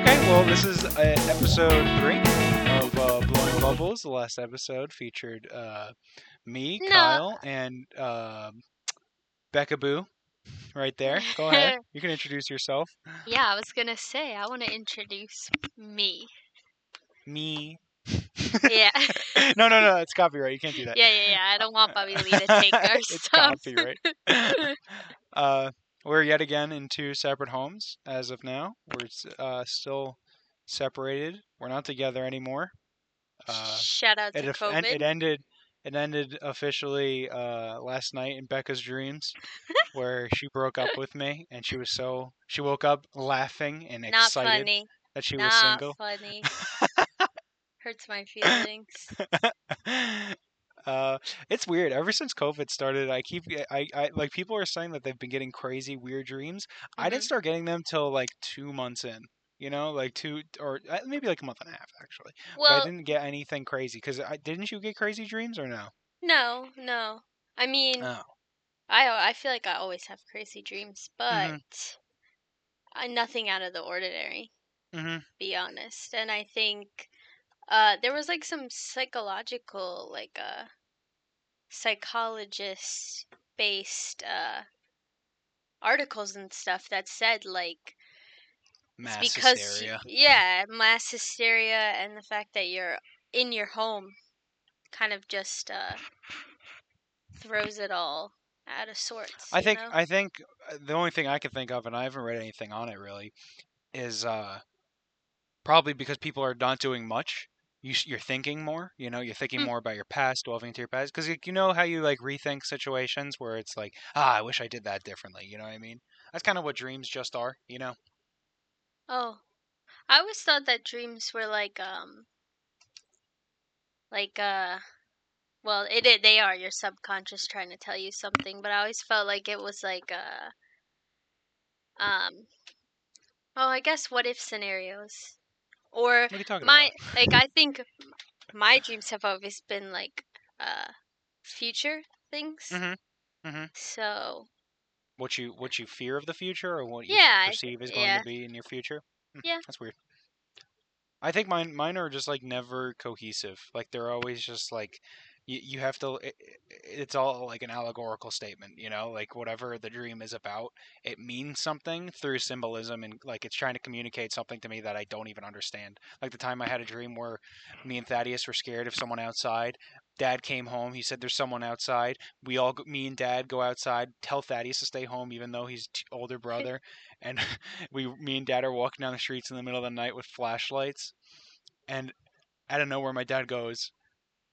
Okay, well, this is uh, episode three of uh, Blowing Bubbles. The last episode featured uh, me, No. Kyle, and uh, Becca Boo. Right there. Go ahead. You can introduce yourself. Yeah, I was gonna say I want to introduce me. Me. Yeah, no, no, no. It's copyright. You can't do that. yeah, yeah, yeah. I don't want Bobby Lee to take our stuff. it's stuff. copyright. uh, we're yet again in two separate homes as of now. We're uh, still separated. We're not together anymore. Uh, Shout out it, to eff- en- COVID. it ended. It ended officially uh, last night in Becca's dreams, where she broke up with me, and she was so she woke up laughing and Not excited funny. that she was Not single. funny. Hurts my feelings. uh, it's weird. Ever since COVID started, I keep I, I like people are saying that they've been getting crazy weird dreams. I didn't Mhm. start getting them till like two months in. You know, like two or uh, maybe like a month and a half actually. but I didn't get anything crazy because I didn't you get crazy dreams or no? no, no. I mean, Oh, I I feel like I always have crazy dreams, but Mhm. uh, nothing out of the ordinary. mm-hmm. Be honest, and I think uh, there was like some psychological, like uh, psychologist based uh, articles and stuff that said like mass because hysteria. yeah, mass hysteria and the fact that you're in your home kind of just uh, throws it all out of sorts. I think know? I think uh, the only thing I can think of, and I haven't read anything on it really, is uh, probably because people are not doing much. You you're thinking more. You know, you're thinking Hmm. more about your past, delving into your past. Because you know how you like rethink situations where it's like, ah, I wish I did that differently. You know what I mean? That's kind of what dreams just are. You know? Oh, I always thought that dreams were like um, like uh, well, it, it they are your subconscious trying to tell you something, but I always felt like it was like uh, um, oh, I guess what if scenarios, or What are you talking my about? like I think my dreams have always been like uh, future things. Mhm. Mhm. So What you what you fear of the future, or what you Yeah, I- perceive is going yeah. to be in your future? Hmm, Yeah. that's weird. I think mine mine are just like never cohesive. Like they're always just like you you have to. It, it's all like an allegorical statement, you know. Like whatever the dream is about, it means something through symbolism, and like it's trying to communicate something to me that I don't even understand. Like the time I had a dream where me and Thaddeus were scared of someone outside. Dad came home. He said, "There's someone outside." We all, me and Dad, go outside. Tell Thaddeus to stay home, even though he's t- older brother. and we, me and Dad are walking down the streets in the middle of the night with flashlights. And out of nowhere, my dad goes,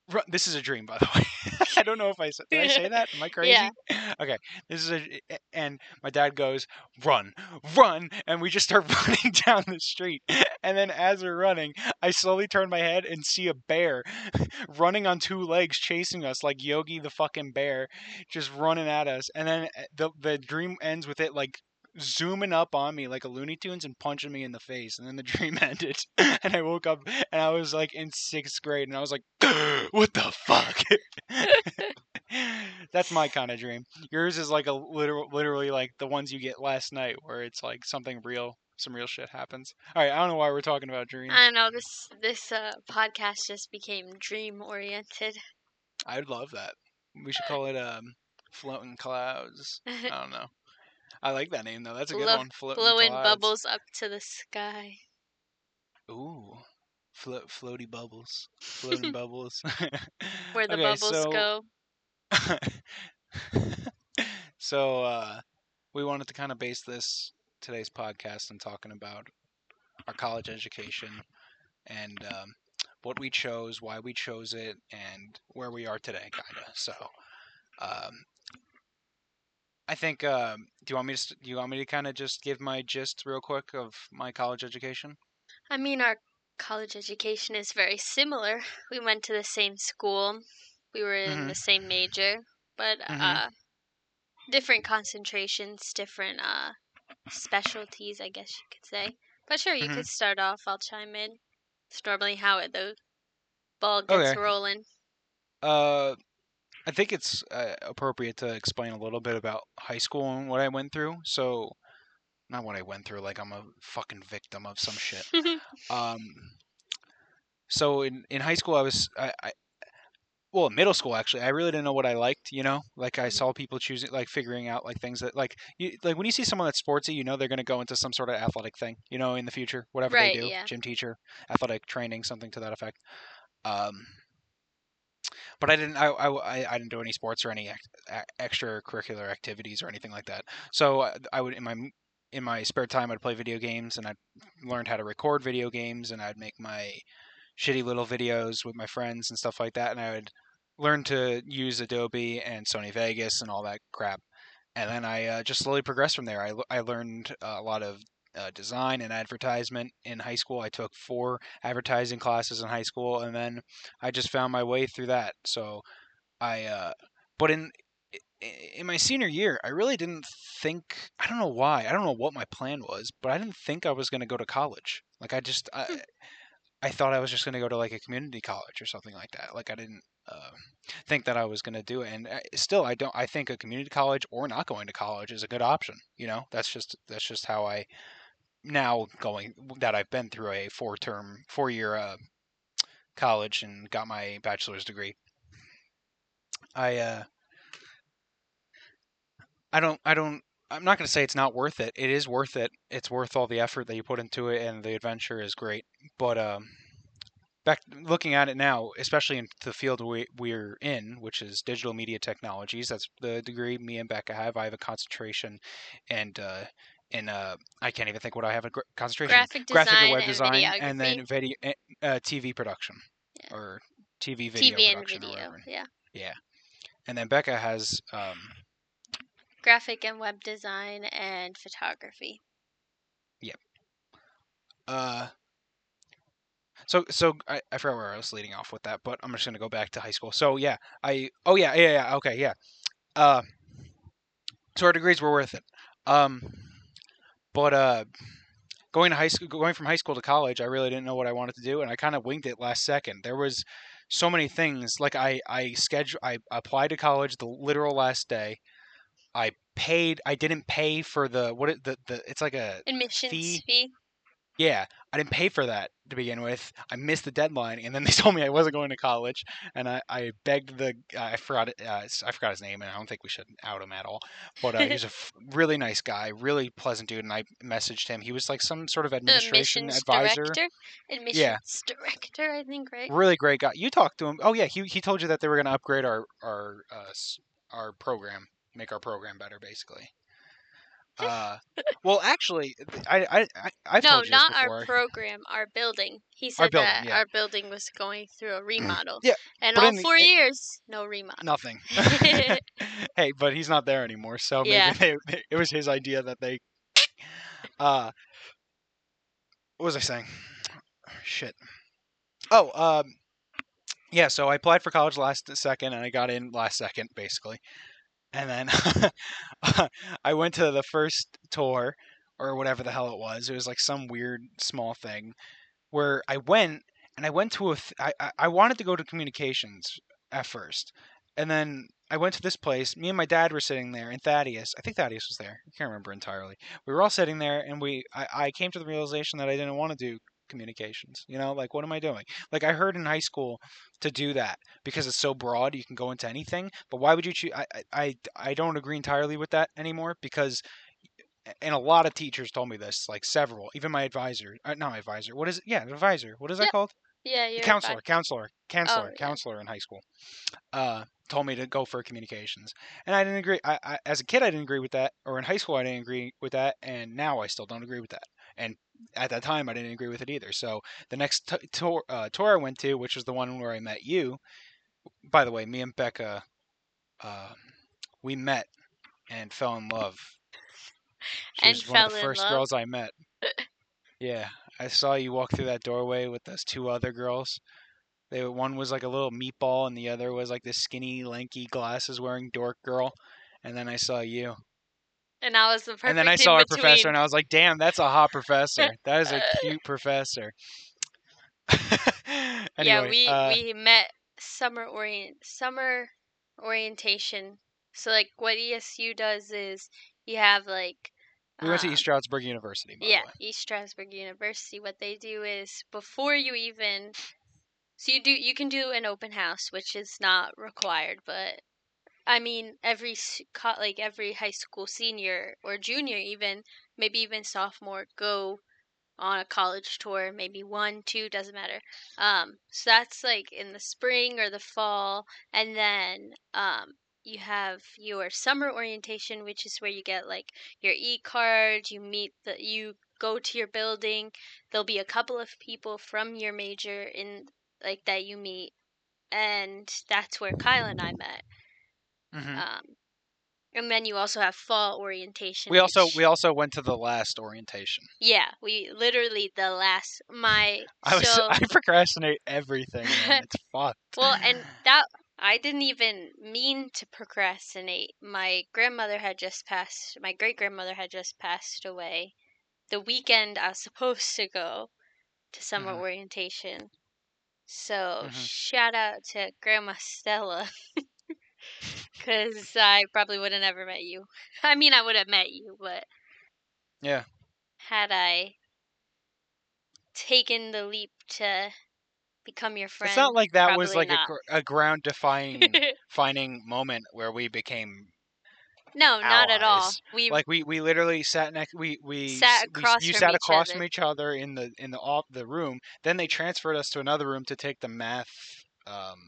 "Run!" "This is a dream, by the way." I don't know if I said. Did I say that? Am I crazy? Yeah. Okay. This is a. And my dad goes, "Run, run!" And we just start running down the street. And then as we're running, I slowly turn my head and see a bear running on two legs chasing us like Yogi the fucking bear just running at us and then uh, the the dream ends with it like zooming up on me like a Looney Tunes and punching me in the face and then the dream ended and I woke up and I was like in 6th grade and I was like what the fuck That's my kind of dream. Yours is like a literal literally like the ones you get last night where it's like something real some real shit happens. All right, I don't know why we're talking about dreams. I don't know this this uh, podcast just became dream oriented. I'd love that. We should call it um floating clouds. I don't know. I like that name though. That's a good Blow- one. Floating Blowing clouds. bubbles up to the sky. Ooh. Float floaty bubbles. Floating bubbles. Where the Okay, bubbles so- go. so uh we wanted to kind of base this today's podcast on talking about our college education and um, what we chose, why we chose it, and where we are today, kind of. So, um, I think. Um, do you want me to? Do you want me to kind of just give my gist real quick of my college education? I mean, our college education is very similar. We went to the same school. We were in Mhm. the same major, but Mhm. uh, different concentrations, different uh, specialties, I guess you could say. But sure, you Mhm. could start off. I'll chime in. It's normally how it the ball gets Okay. rolling. Uh, I think it's uh, appropriate to explain a little bit about high school and what I went through. So, not what I went through. Like I'm a fucking victim of some shit. Um, so in in high school, I was I, I well, in middle school actually, I really didn't know what I liked. You know, like I saw people choosing, like figuring out like things that like you like when you see someone that's sportsy, you know they're going to go into some sort of athletic thing. You know, in the future, whatever Right, they do, yeah. gym teacher, athletic training, something to that effect. Um, but I didn't. I, I, I- didn't do any sports or any ex, a- extracurricular activities or anything like that. So I, I would in my in my spare time I'd play video games and I learned how to record video games and I'd make my shitty little videos with my friends and stuff like that and I would learn to use Adobe and Sony Vegas and all that crap. And then I uh, just slowly progressed from there. I, I learned a lot of uh, design and advertisement in high school. I took four advertising classes in high school, and then I just found my way through that. So I, uh, but in in my senior year, I really didn't think. I don't know why. I don't know what my plan was, but I didn't think I was going to go to college. Like I just, I, Hmm. I thought I was just going to go to like a community college or something like that. Like I didn't uh, think that I was going to do it. And uh, still, I don't. I think a community college or not going to college is a good option. You know, that's just that's just how I now going that I've been through a four term, four year uh, college and got my bachelor's degree. I uh, I don't I don't I'm not going to say it's not worth it. It is worth it. It's worth all the effort that you put into it, and the adventure is great. But um, back looking at it now, especially in the field we, we're in, which is digital media technologies. That's the degree me and Becca have. I have a concentration, and uh, in uh, I can't even think what I have a gr- concentration. Graphic design graphic and web and design, and then video, uh, TV production Yeah. or TV video TV and production or video. whatever. Yeah. And then Becca has um, Graphic and web design and photography. Yep. Uh, so so I, I forgot where I was leading off with that, but I'm just gonna go back to high school. So yeah, I oh yeah yeah yeah okay yeah. Uh, so our degrees were worth it. Um, but uh, going to high school, going from high school to college, I really didn't know what I wanted to do, and I kind of winged it last second. There was so many things. Like I I schedule I applied to college the literal last day. I paid. I didn't pay for the what it, the the. It's like a Admissions Fee. fee. yeah. I didn't pay for that to begin with. I missed the deadline, and then they told me I wasn't going to college. And I, I begged the I forgot it, uh, I forgot his name, and I don't think we should out him at all. But uh, he's a f- really nice guy, really pleasant dude. And I messaged him. He was like some sort of administration Admissions advisor. director. Admissions director, I think, right? Really great guy. You talked to him. Oh yeah, he he told you that they were going to upgrade our our uh, our program, make our program better, basically. Uh, well, actually, I I I I've no, told you this not our program, our building. He said building, that yeah. our building was going through a remodel. Yeah, And all the- four it- years, no remodel. Nothing. hey, but he's not there anymore, so maybe Yeah. they, they- it was his idea that they. Uh, what was I saying? Shit. Oh, um, yeah. So I applied for college last second, and I got in last second, basically. And then I went to the first tour, or whatever the hell it was. It was like some weird small thing, where I went and I went to a. Th- I, I wanted to go to communications at first, and then I went to this place. Me and my dad were sitting there, and Thaddeus. I think Thaddeus was there. I can't remember entirely. We were all sitting there, and we. I, I came to the realization that I didn't want to do communications. You know, like what am I doing? Like I heard in high school to do that because it's so broad, you can go into anything. But why would you choose? I I I don't agree entirely with that anymore because. And a lot of teachers told me this, like several, even my advisor, uh, not my advisor. What is it? Yeah, advisor. What is that called? yeah, you're counselor, counselor, counselor, yeah. counselor in high school, uh, told me to go for communications, and I didn't agree. I, I, as a kid, I didn't agree with that, or in high school, I didn't agree with that, and now I still don't agree with that. And at that time, I didn't agree with it either. So the next t- tour, uh, tour I went to, which was the one where I met you. By the way, me and Becca, uh, we met and fell in love. She And was one of the first love? girls I met. Yeah, I saw you walk through that doorway with those two other girls. They one was like a little meatball, and the other was like this skinny, lanky, glasses wearing dork girl. And then I saw you, And I was the perfect and then I saw our between. professor, and I was like, "Damn, that's a hot professor. That is a cute professor." anyway, yeah, we uh, we met summer orient summer orientation. So like what ESU does is you have like We went to Um, East Stroudsburg University. By yeah, way. East Stroudsburg University. What they do is before you even, so you do you can do an open house, which is not required, but I mean every like every high school senior or junior, even maybe even sophomore, go on a college tour. Maybe one, two, doesn't matter. Um, so that's like in the spring or the fall, and then um. You have your summer orientation, which is where you get like your e card. You meet the you go to your building. There'll be a couple of people from your major in like that you meet, and that's where Kyle and I met. Mhm. Um, and then you also have fall orientation. We also which- we also went to the last orientation. yeah, we literally the last my I was so I procrastinate everything. Man. It's fucked. well, and that I didn't even mean to procrastinate. My grandmother had just passed. My great grandmother had just passed away. The weekend I was supposed to go to summer Mhm. orientation. So Mhm. shout out to Grandma Stella. Because I probably would have never met you. I mean, I would have met you, but Yeah. had I taken the leap to become your friend, It's not like that was like a, not. gr- a ground defying finding moment where we became no, not at all. We like we we literally sat next we we Sat s- we you sat across other. from each other in the in the off the room then they transferred us to another room to take the math um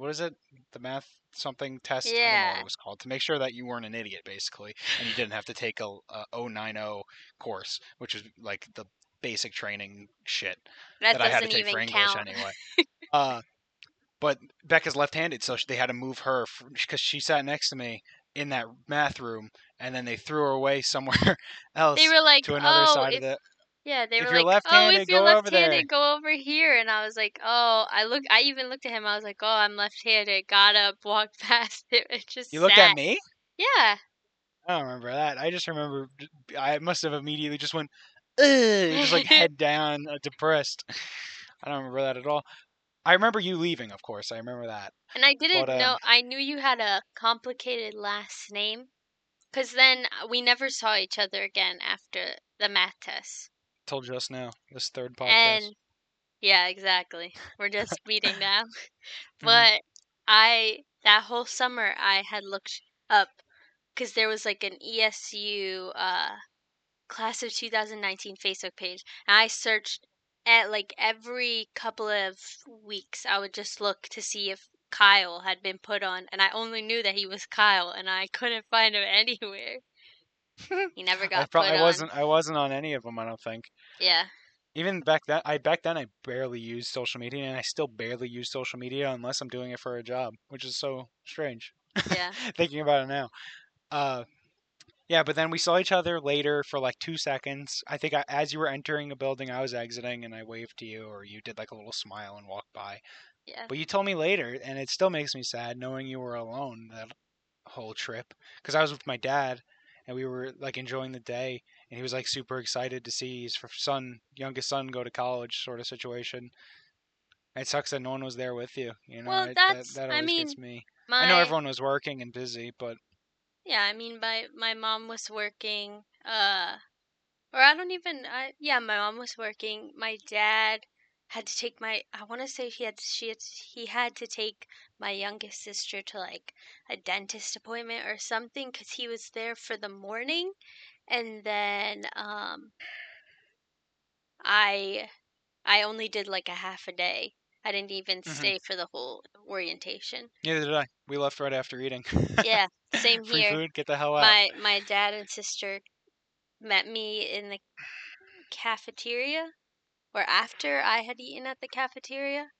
what is it the math something test i don't know what it was called to make sure that you weren't an idiot basically and you didn't have to take a, a 090 course which is like the basic training shit that, that I had doesn't to take even for English count. anyway. uh, but Becca's left-handed, so sh- they had to move her because she sat next to me in that math room, and then they threw her away somewhere else They were like, to another "Oh, side if, of the. Yeah." They if were like, "Oh, if you're left-handed, there." go over here." And I was like, "Oh." I look. I even looked at him. I was like, "Oh, I'm left-handed." Got up, walked past it, and just You looked sat. at me. Yeah. I don't remember that. I just remember I must have immediately just went, Ugh, just like head down, uh, depressed. I don't remember that at all. I remember you leaving, of course. I remember that. And I didn't But, um, know. I knew you had a complicated last name, because then uh, we never saw each other again after the math test. You just now. This third podcast. And yeah, exactly. We're just meeting now. Mm-hmm. But I that whole summer I had looked up because there was like an ESU uh, class of 2019 Facebook page, and I searched at like every couple of weeks. I would just look to see if Kyle had been put on, and I only knew that he was Kyle, and I couldn't find him anywhere. He never I, got pro- put I wasn't. I wasn't on any of them. I don't think. Yeah. even back then I back then I barely used social media and I still barely use social media unless I'm doing it for a job, which is so strange. Yeah. Thinking about it now. Uh yeah, but then we saw each other later for like 2 seconds. I think I, as you were entering a building, I was exiting and I waved to you or you did like a little smile and walked by. Yeah. But you told me later and it still makes me sad knowing you were alone that whole trip cuz I was with my dad and we were like enjoying the day and he was like super excited to see his son, youngest son, go to college, sort of situation. It sucks that no one was there with you. You know, Well, it, that's- that, that I mean, gets me. My I know everyone was working and busy, but Yeah, I mean, my my mom was working. Uh, or I don't even. I yeah, my mom was working. My dad had to take my. I want to say he had she had he had to take my youngest sister to like a dentist appointment or something because he was there for the morning, and then um, I I only did like a half a day. I didn't even Mhm. stay for the whole orientation. neither did I. We left right after eating. Yeah, same Free here. food, get the hell out. my my dad and sister met me in the cafeteria or after I had eaten at the cafeteria.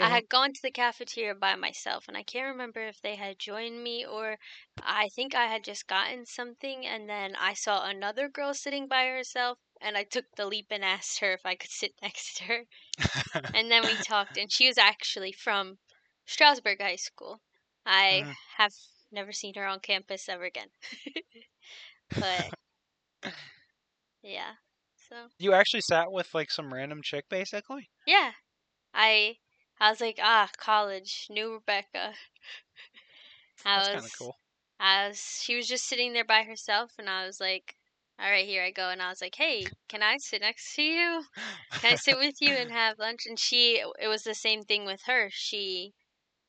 I Uh-huh. had gone to the cafeteria by myself and I can't remember if they had joined me or I think I had just gotten something and then I saw another girl sitting by herself and I took the leap and asked her if I could sit next to her. And then we talked and she was actually from Stroudsburg High School. I Mhm. have never seen her on campus ever again. but yeah. So you actually sat with like some random chick, basically. yeah. I I was like, ah, college, new Rebecca. I That's was kind of cool. I was she was just sitting there by herself and I was like all right, here I go. And I was like, hey, can I sit next to you? Can I sit with you and have lunch? And she, it was the same thing with her. She,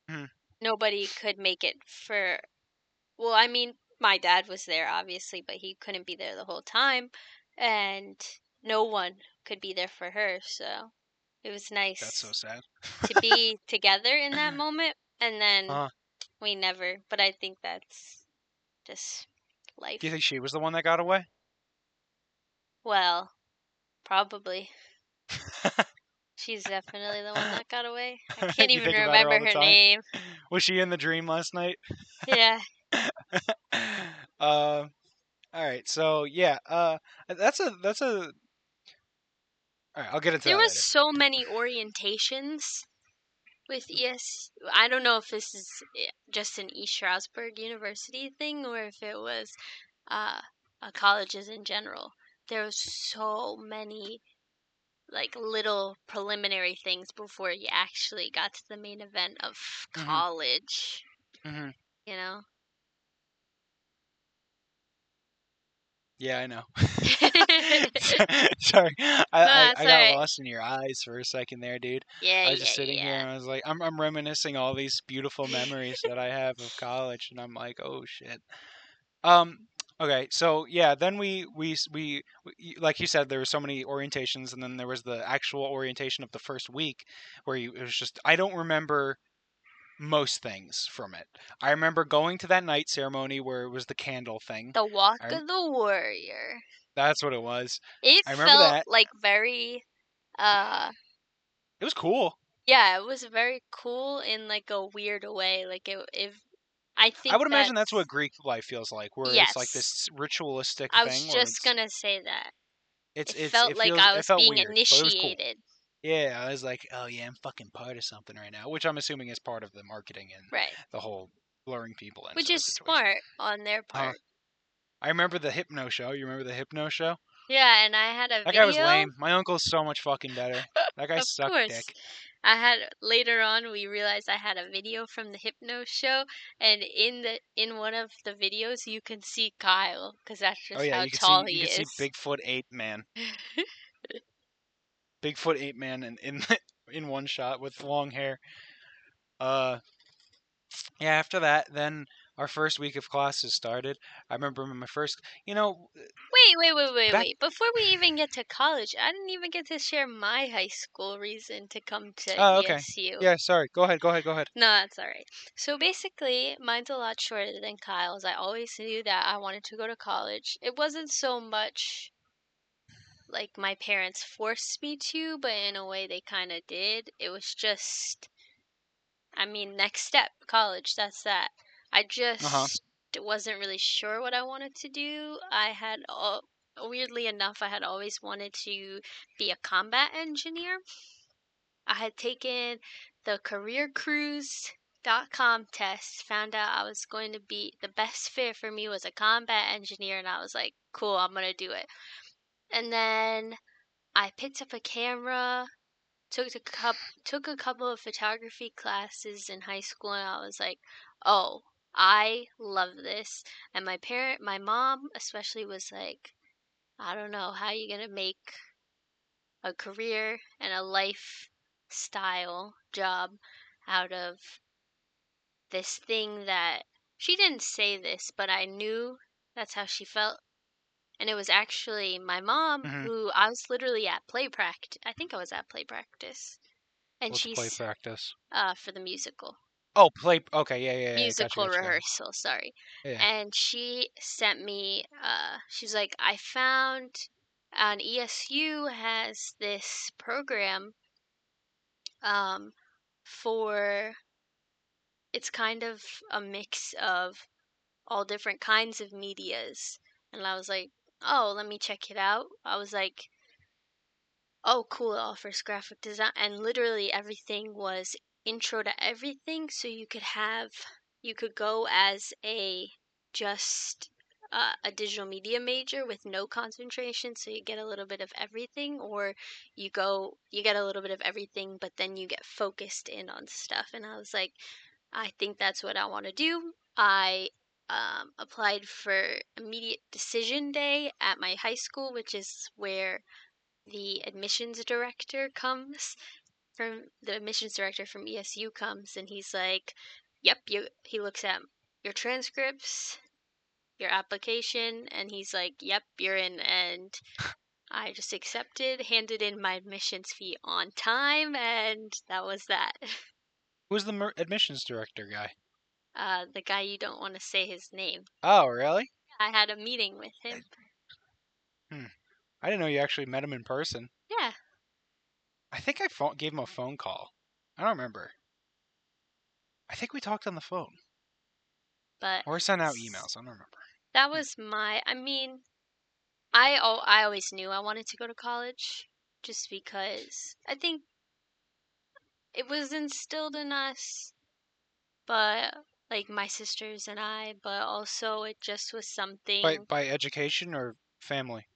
Mhm. nobody could make it for, well, I mean, my dad was there, obviously, but he couldn't be there the whole time. And no one could be there for her. So it was nice That's so sad. to be together in that moment. And then Uh-huh. we never, but I think that's just life. Do you think she was the one that got away? Well, probably. She's definitely the one that got away. I can't even about her remember her name. Was she in the dream last night? Yeah. uh, all right. So yeah, uh, that's a that's a. All right, I'll get into There that was so many orientations with ES. I don't know if this is eh, just an East Stroudsburg University thing or if it was uh, colleges in general. There was so many like little preliminary things before you actually got to the main event of Mhm. college. hmm You know. Yeah, I know. Sorry, I, I, I got lost in your eyes for a second there, dude. yeah, I was just sitting yeah. here and I was like, I'm I'm reminiscing all these beautiful memories that I have of college, and I'm like, oh shit. Um. Okay, so yeah, then we we we, we like you said, there were so many orientations, and then there was the actual orientation of the first week, where you it was just I don't remember most things from it. I remember going to that night ceremony where it was the candle thing. The Walk I of the Warrior. That's what it was. It I remember felt that. like very uh It was cool. yeah, it was very cool in like a weird way. Like it if I think I would imagine that's what Greek life feels like, where it's like this ritualistic I was just gonna say that. it's, It it's felt it like feels, I was being weird, but it was cool. initiated. Yeah, I was like, oh yeah, I'm fucking part of something right now, which I'm assuming is part of the marketing and Right. the whole luring people in. Which is smart on their Uh-huh. part. I remember the hypno show. You remember the hypno show? Yeah, and I had a That video. guy was lame. My uncle's so much fucking better. That guy of sucked course. dick. I had later on we realized I had a video from the hypno show and in the in one of the videos you can see Kyle cuz that's just Oh yeah, how you can tall see he you can is. see Bigfoot ape man. Bigfoot ape man in in in one shot with long hair. Uh, yeah. After that, then our first week of classes started. I remember my first. You know, Wait, wait, wait, wait, Back- wait. Before we even get to college, I didn't even get to share my high school reason to come to Oh, okay. ESU. yeah. Sorry. Go ahead. Go ahead. Go ahead. No, that's all right. So basically, mine's a lot shorter than Kyle's. I always knew that I wanted to go to college. It wasn't so much like my parents forced me to, but in a way they kind of did. It was just, I mean, next step, college, that's that. I just Uh-huh. wasn't really sure what I wanted to do. I had, al- weirdly enough, I had always wanted to be a combat engineer. I had taken the careercruise.com test, found out I was going to be the best fit for me was a combat engineer, and I was like, cool, I'm going to do it. And then I picked up a camera, took a cup, took a couple of photography classes in high school, and I was like, oh, I love this. And my parent, my mom especially, was like, I don't know how you're gonna make a career and a lifestyle job out of this thing that she didn't say this, but I knew that's how she felt. And it was actually my mom Mhm. who I was literally at play practice. I think I was at play practice. And What's she's play practice? uh for the musical. Oh, play. Okay. Yeah. Yeah. yeah. musical gotcha, gotcha, gotcha. rehearsal, sorry. Yeah. And she sent me uh she's like I found on ESU has this program um for it's kind of a mix of all different kinds of medias and I was like, "Oh, let me check it out." I was like, "Oh, cool, it offers graphic design." And literally everything was intro to everything so you could have you could go as a just uh, a digital media major with no concentration so you get a little bit of everything or you go you get a little bit of everything but then you get focused in on stuff and i was like i think that's what i want to do i um, applied for immediate decision day at my high school, which is where the admissions director comes from the admissions director from ESU comes and he's like, "Yep, you." He looks at your transcripts, your application, and he's like, "Yep, you're in." And I just accepted, handed in my admissions fee on time, and that was that. Who's the admissions director guy? Uh, the guy you don't want to say his name. Oh, really? I had a meeting with him. Hmm. I didn't know you actually met him in person. Yeah, I think I pho- gave him a phone call. I don't remember. I think we talked on the phone but or sent out emails. I don't remember. that was my. I mean, I al- I always knew I wanted to go to college, just because I think it was instilled in us, but like my sisters and I, but also it just was something. By by education or family?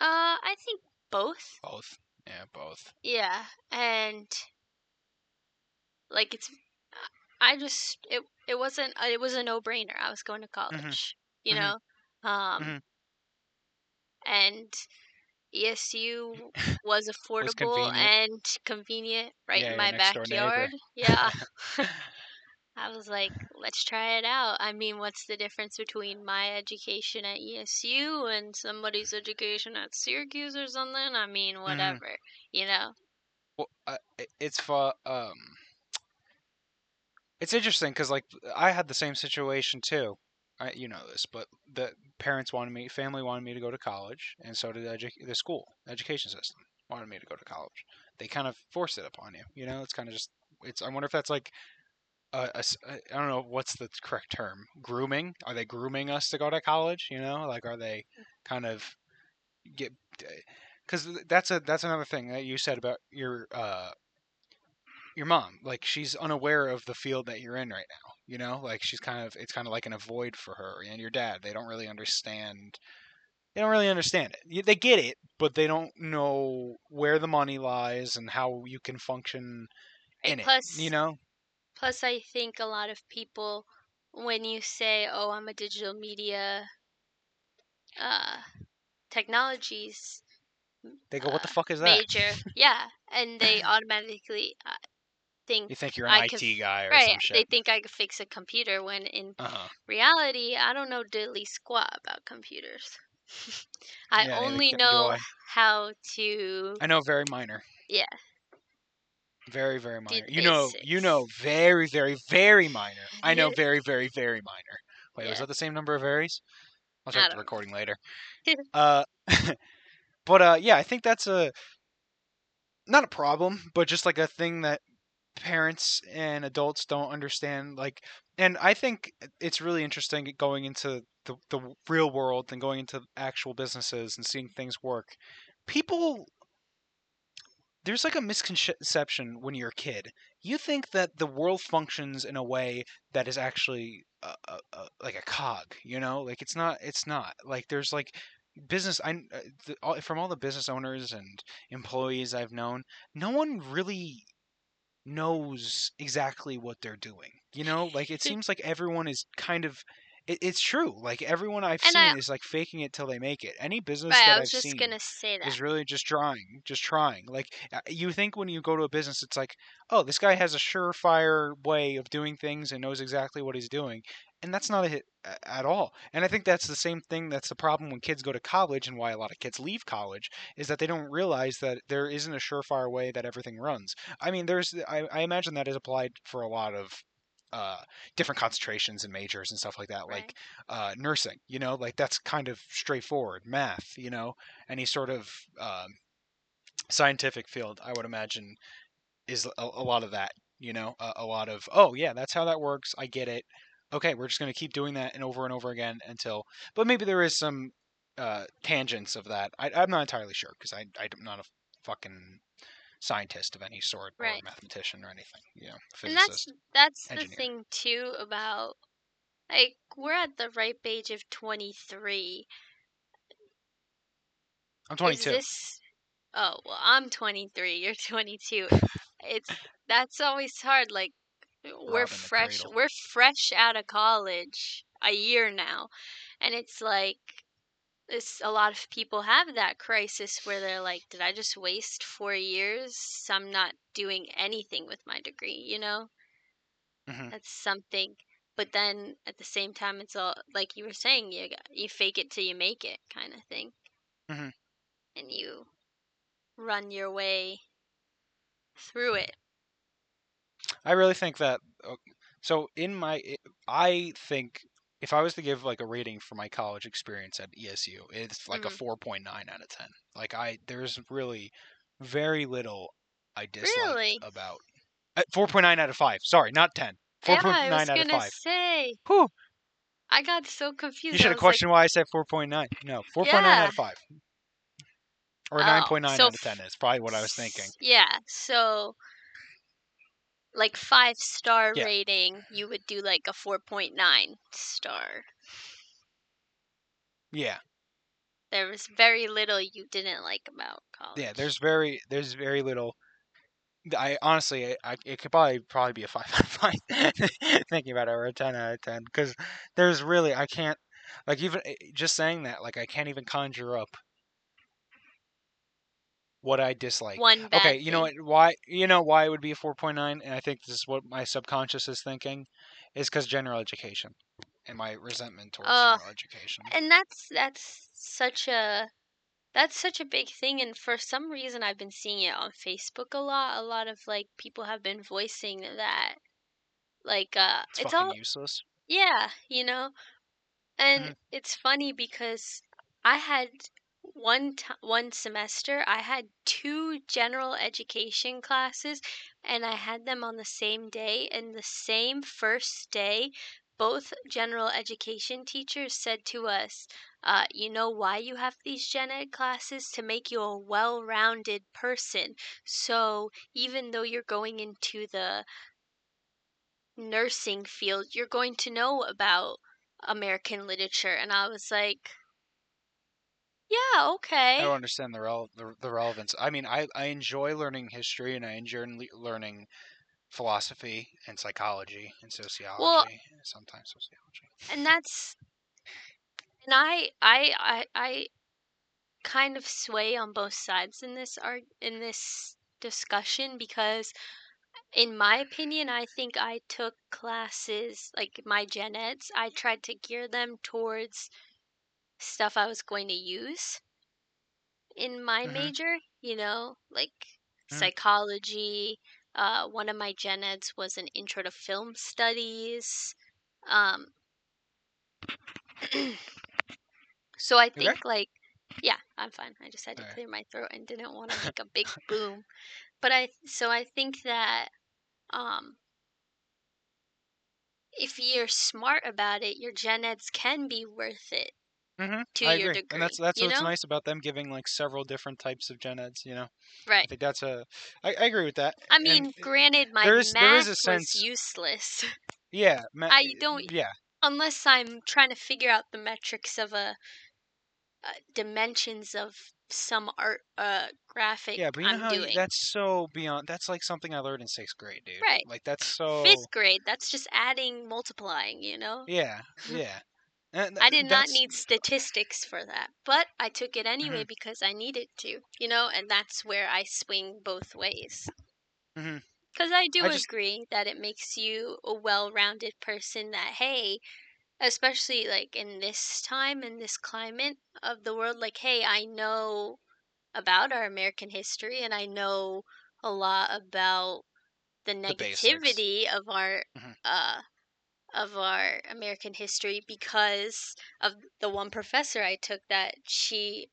Uh, I think both. Both. Yeah, both. Yeah, and like it's, I just it it wasn't it was a no brainer. I was going to college, you Mhm. know, um, Mhm. and ESU was affordable convenient. and convenient, right Yeah, in my backyard. Yeah, I was like, let's try it out. I mean, what's the difference between my education at ESU and somebody's education at Syracuse or something? I mean, Mm-hmm. whatever, you know. well, uh, it's for um. It's interesting because like I had the same situation too. I, you know this, but the parents wanted me, family wanted me to go to college, and so did edu- the school, education system wanted me to go to college. They kind of forced it upon you. You know, it's kind of just. It's. I wonder if that's like. A, a s- I don't know what's the correct term. Grooming? Are they grooming us to go to college? You know, like are they kind of get? Because that's a that's another thing that you said about your uh your mom like she's unaware of the field that you're in right now you know like she's kind of it's kind of like an avoid for her and your dad they don't really understand they don't really understand it they get it but they don't know where the money lies and how you can function in plus- it you know Plus, I think a lot of people, when you say, "Oh, I'm a digital media uh, technologies they go what the uh, fuck is that major," yeah, and they automatically uh, think you think you're an I IT could- guy or right. They think I could fix a computer when in uh-huh reality, I don't know diddly squat about computers. I Yeah, only know I. how to. I know very minor Yeah. Very very minor. You know you know very very very minor. I know very very very minor. Wait was that the same number of varies? I'll check the don't know. recording later. uh but uh yeah i think that's a not a problem but just like a thing that parents and adults don't understand like and i think it's really interesting going into the, the real world and going into actual businesses and seeing things work. People there's like a misconception when you're a kid. You think that the world functions in a way that is actually a, a, a, like a cog you know? Like it's not it's not. Like there's like business i uh, the, all, from all the business owners and employees i've known no one really knows exactly what they're doing you know? Like it seems like everyone is kind of it, it's true like everyone i've And seen I- is like faking it till they make it any business Right, that I i've just seen gonna say that. is really just trying, just trying. Like uh, you think when you go to a business, it's like, oh, this guy has a surefire way of doing things and knows exactly what he's doing, and that's not a hit at all. And I think that's the same thing. That's the problem when kids go to college, and why a lot of kids leave college is that they don't realize that there isn't a surefire way that everything runs. I mean, there's, I, I imagine that is applied for a lot of. Uh, different concentrations and majors and stuff like that, like uh, nursing. You know, like that's kind of straightforward. Math, you know, any sort of um, scientific field, I would imagine, is a, a lot of that. You know, a, a lot of oh yeah, that's how that works. I get it. Okay, we're just going to keep doing that and over and over again until. But maybe there is some uh, tangents of that. I, I'm not entirely sure because I I'm not a fucking scientist of any sort or Right. mathematician or anything. Yeah. know, and that's physicist. that's the thing too about like we're at the ripe age of 23 I'm 22. this oh well i'm 23 you're 22 it's that's always hard like we're fresh we're fresh out of college a year now, and it's like it's a lot of people have that crisis where they're like, did I just waste four years? I'm not doing anything with my degree, you know? Mhm. That's something. But then at the same time, it's all like you were saying, you you fake it till you make it, kind of thing, Mhm. and you run your way through it. I really think that. So in my, I think if I was to give like a rating for my college experience at ESU, it's like a Mhm. four point nine out of ten. Like I, there's really very little I dislike Really? about. Uh, four point nine out of five. Sorry, not ten. Four yeah, point I was nine out gonna of five. say. Whew. I got so confused. You should have was like, questioned why I said four point nine. No, four point nine out of five. Or Oh, nine point nine so out of ten is probably what I was thinking. Yeah, so like five star Yeah. rating, you would do like a 4.9 star. Yeah. There was very little you didn't like about college. Yeah, there's very there's very little. I honestly, I, I it could probably probably be a five out of five. Thinking about it, or a ten out of ten, because there's really I can't like even eh, just saying that like I can't even conjure up what I dislike. one bad okay, you know thing. Why you know why it would be a four point nine, and I think this is what my subconscious is thinking, is because general education and my resentment towards Ugh. general education. And that's that's such a that's such a big thing and for some reason I've been seeing it on Facebook a lot. A lot of like people have been voicing that like uh It's, it's fucking all useless. Yeah, you know, and Mhm. it's funny because I had one t- one semester I had two general education classes and I had them on the same day and the same first day both general education teachers said to us uh, you know why you have these gen ed classes to make you a well-rounded person so even though you're going into the nursing field, you're going to know about American literature. And I was like, yeah, okay. I don't understand the, rel- the the relevance. I mean, I I enjoy learning history and I enjoy le- learning philosophy and psychology and sociology, sometimes sociology. And that's, and I, I, I, I kind of sway on both sides in this art, in this discussion because in my opinion, I think I took classes like my gen eds, I tried to gear them towards stuff I was going to use in my Mhm. major, you know, like Mhm. psychology. Uh, one of my gen eds was an intro to film studies. Um, so I think like, yeah, I'm fine. I just had to clear my throat and didn't want to make a big boom. But I, so I think that, um, if you're smart about it, your gen eds can be worth it hmm to I your agree, degree. and that's that's what's know? nice about them giving like several different types of gen eds. You know, Right. I think that's a. I, I agree with that. I mean, it- granted, my there is- math there is a was sense- useless yeah, ma- I don't- Yeah, unless I'm trying to figure out the metrics of a, uh dimensions of some art uh graphic yeah, but you know I'm how doing. that's so beyond. That's like something I learned in sixth grade, dude. Right. Like that's so. Fifth grade, that's just adding, multiplying, you know? Yeah, yeah. And I did not need statistics for that, but I took it Mm-hmm. anyway because I needed to, you know, and that's where I swing both ways. Because I do I just- agree that it makes you a well rounded person that, hey, especially like in this time, in this climate of the world, like, hey, I know about our American history and I know a lot about the The negativity of our Mhm. uh of our American history because of the one professor I took that she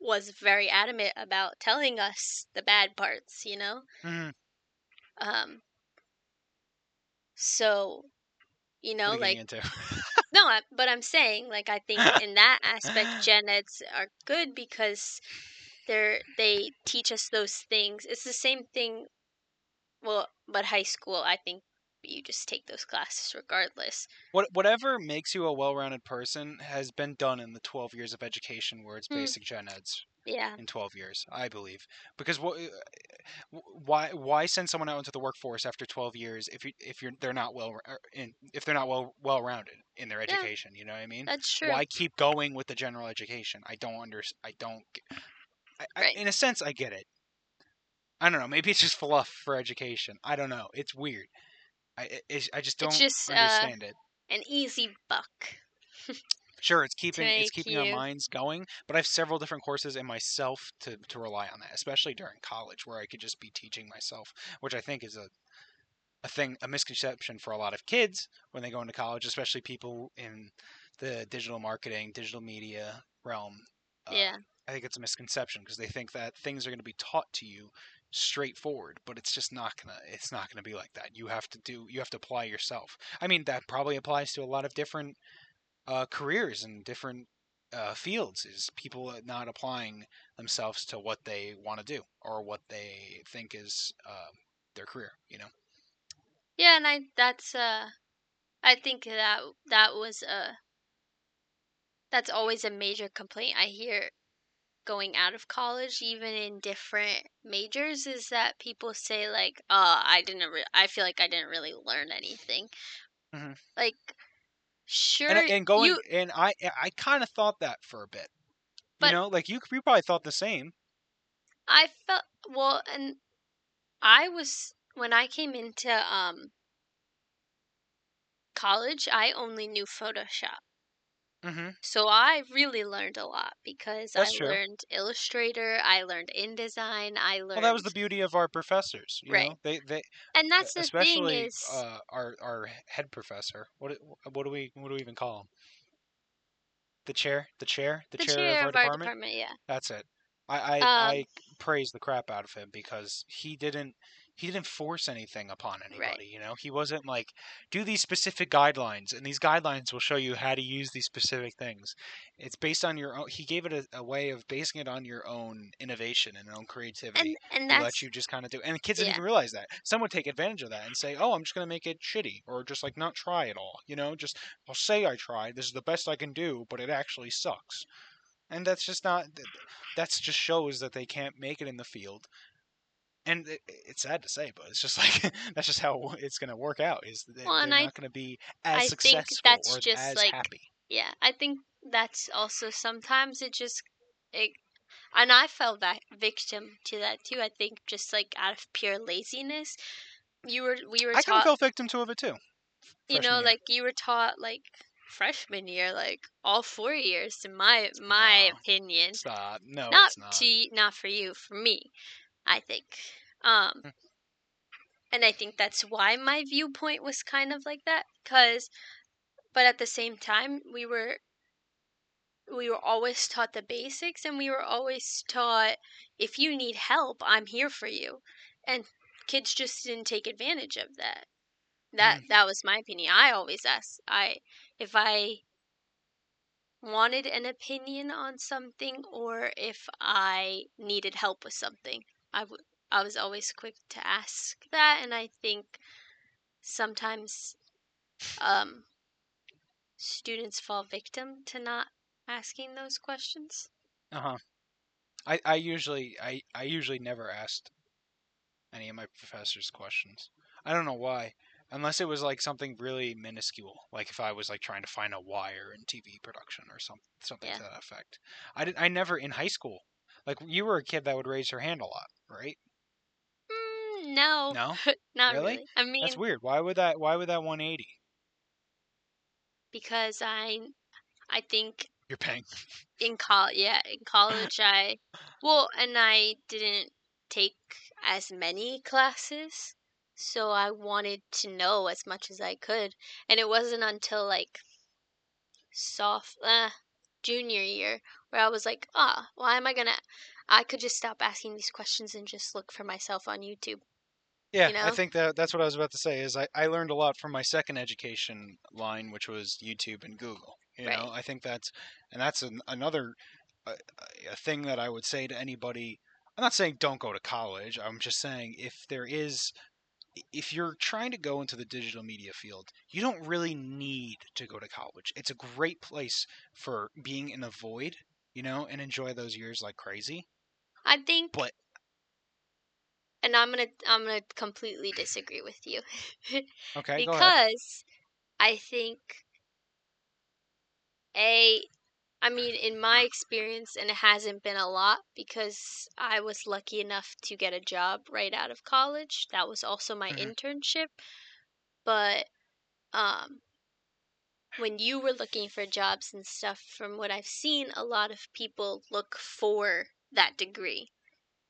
was very adamant about telling us the bad parts, you know? Mhm. Um so you know, What are you like no, I, but I'm saying like I think in that aspect gen eds are good because they're they teach us those things. It's the same thing well, but high school I think you just take those classes regardless. What whatever makes you a well-rounded person has been done in the 12 years of education where it's Hmm. basic gen eds. Yeah. in 12 years, I believe. Because what uh, why why send someone out into the workforce after 12 years if you if you're they're not well er, in if they're not well well rounded in their education, Yeah. you know what I mean? That's true. Why keep going with the general education? I don't under I don't I, I, Right. in a sense I get it. I don't know, maybe it's just fluff for education. I don't know. It's weird. I it- I just don't It's just, uh, understand it. An easy buck. Sure, it's keeping it's keeping our minds going, but I have several different courses in myself to to rely on that, especially during college where I could just be teaching myself, which I think is a a thing a misconception for a lot of kids when they go into college, especially people in the digital marketing, digital media realm. Uh, yeah. I think it's a misconception because they think that things are going to be taught to you straightforward, but it's just not gonna it's not gonna be like that. You have to do you have to apply yourself. I mean that probably applies to a lot of different uh, careers and different uh, fields. Is people not applying themselves to what they want to do or what they think is uh, their career. You know. Yeah, and I that's uh I think that that was a that's always a major complaint I hear going out of college even in different majors is that people say like, "Uh, I didn't re- I feel like I didn't really learn anything." Mhm. Like sure And, and going you and I I kind of thought that for a bit. But- you know, like you you probably thought the same. I felt well, and I was when I came into um college, I only knew Photoshop. Mm-hmm. So I really learned a lot because That's I true. learned Illustrator, I learned InDesign, I learned Well, that was the beauty of our professors. You Right. know, they they And that's the thing especially is uh, our our head professor. What do- what do we what do we even call him? The chair, the chair, the, the chair, chair of our department. yeah. That's it. I I, Um, I praise the crap out of him because he didn't he didn't force anything upon anybody. You know, he wasn't like do these specific guidelines, and these guidelines will show you how to use these specific things. It's based on your own. He gave it a, a way of basing it on your own innovation and own creativity And and to let you just kind of do. And kids didn't even realize that. Some would take advantage of that and say, "Oh, I'm just going to make it shitty," or just like not try at all. You know, just I'll say I tried. This is the best I can do, but it actually sucks. And that's just not. That's just shows that they can't make it in the field. And it, it's sad to say, but it's just like that's just how it's going to work out. Is that Well, they're not going to be as I think successful that's or just, as like, happy. yeah, I think that's also sometimes it just it and I fell back victim to that too. I think just like out of pure laziness, you were we were I kind of fell victim to it too. you know year. like you were taught like freshman year like all four years in my my No. opinion Stop. No, not not. to not for you for me i think um Hmm. and i think that's why my viewpoint was kind of like that cuz but at the same time we were we were always taught the basics and we were always taught if you need help i'm here for you and kids just didn't take advantage of that that Mm. that was my opinion i always asked i if i wanted an opinion on something or if i needed help with something i i was always quick to ask that and i think sometimes um students fall victim to not asking those questions Uh huh. I, I usually I, I usually never asked any of my professors questions. I don't know why. Unless it was like something really minuscule, like if I was like trying to find a wire in TV production or some something Yeah. to that effect. I did I never in high school. Like you were a kid that would raise her hand a lot, right? mm, no No? not Really? really, i mean That's weird. Why would that why would that 180? because i i think You're paying. in college yeah in college i well and i didn't take as many classes so i wanted to know as much as i could and it wasn't until like soft uh, junior year where i was like ah why am i gonna i could just stop asking these questions and just look for myself on youtube Yeah, you I think that that's what I was about to say. Is I, I learned a lot from my second education line, which was YouTube and Google. You know, I think that's and that's an, another uh, a thing that I would say to anybody. I'm not saying don't go to college. I'm just saying if there is if you're trying to go into the digital media field, you don't really need to go to college. It's a great place for being in a void you know, and enjoy those years like crazy. I think But- and I'm going to I'm going to completely disagree with you. Okay, because I think a I mean in my experience and it hasn't been a lot because I was lucky enough to get a job right out of college. That was also my Mhm. internship. But um when you were looking for jobs and stuff from what I've seen a lot of people look for that degree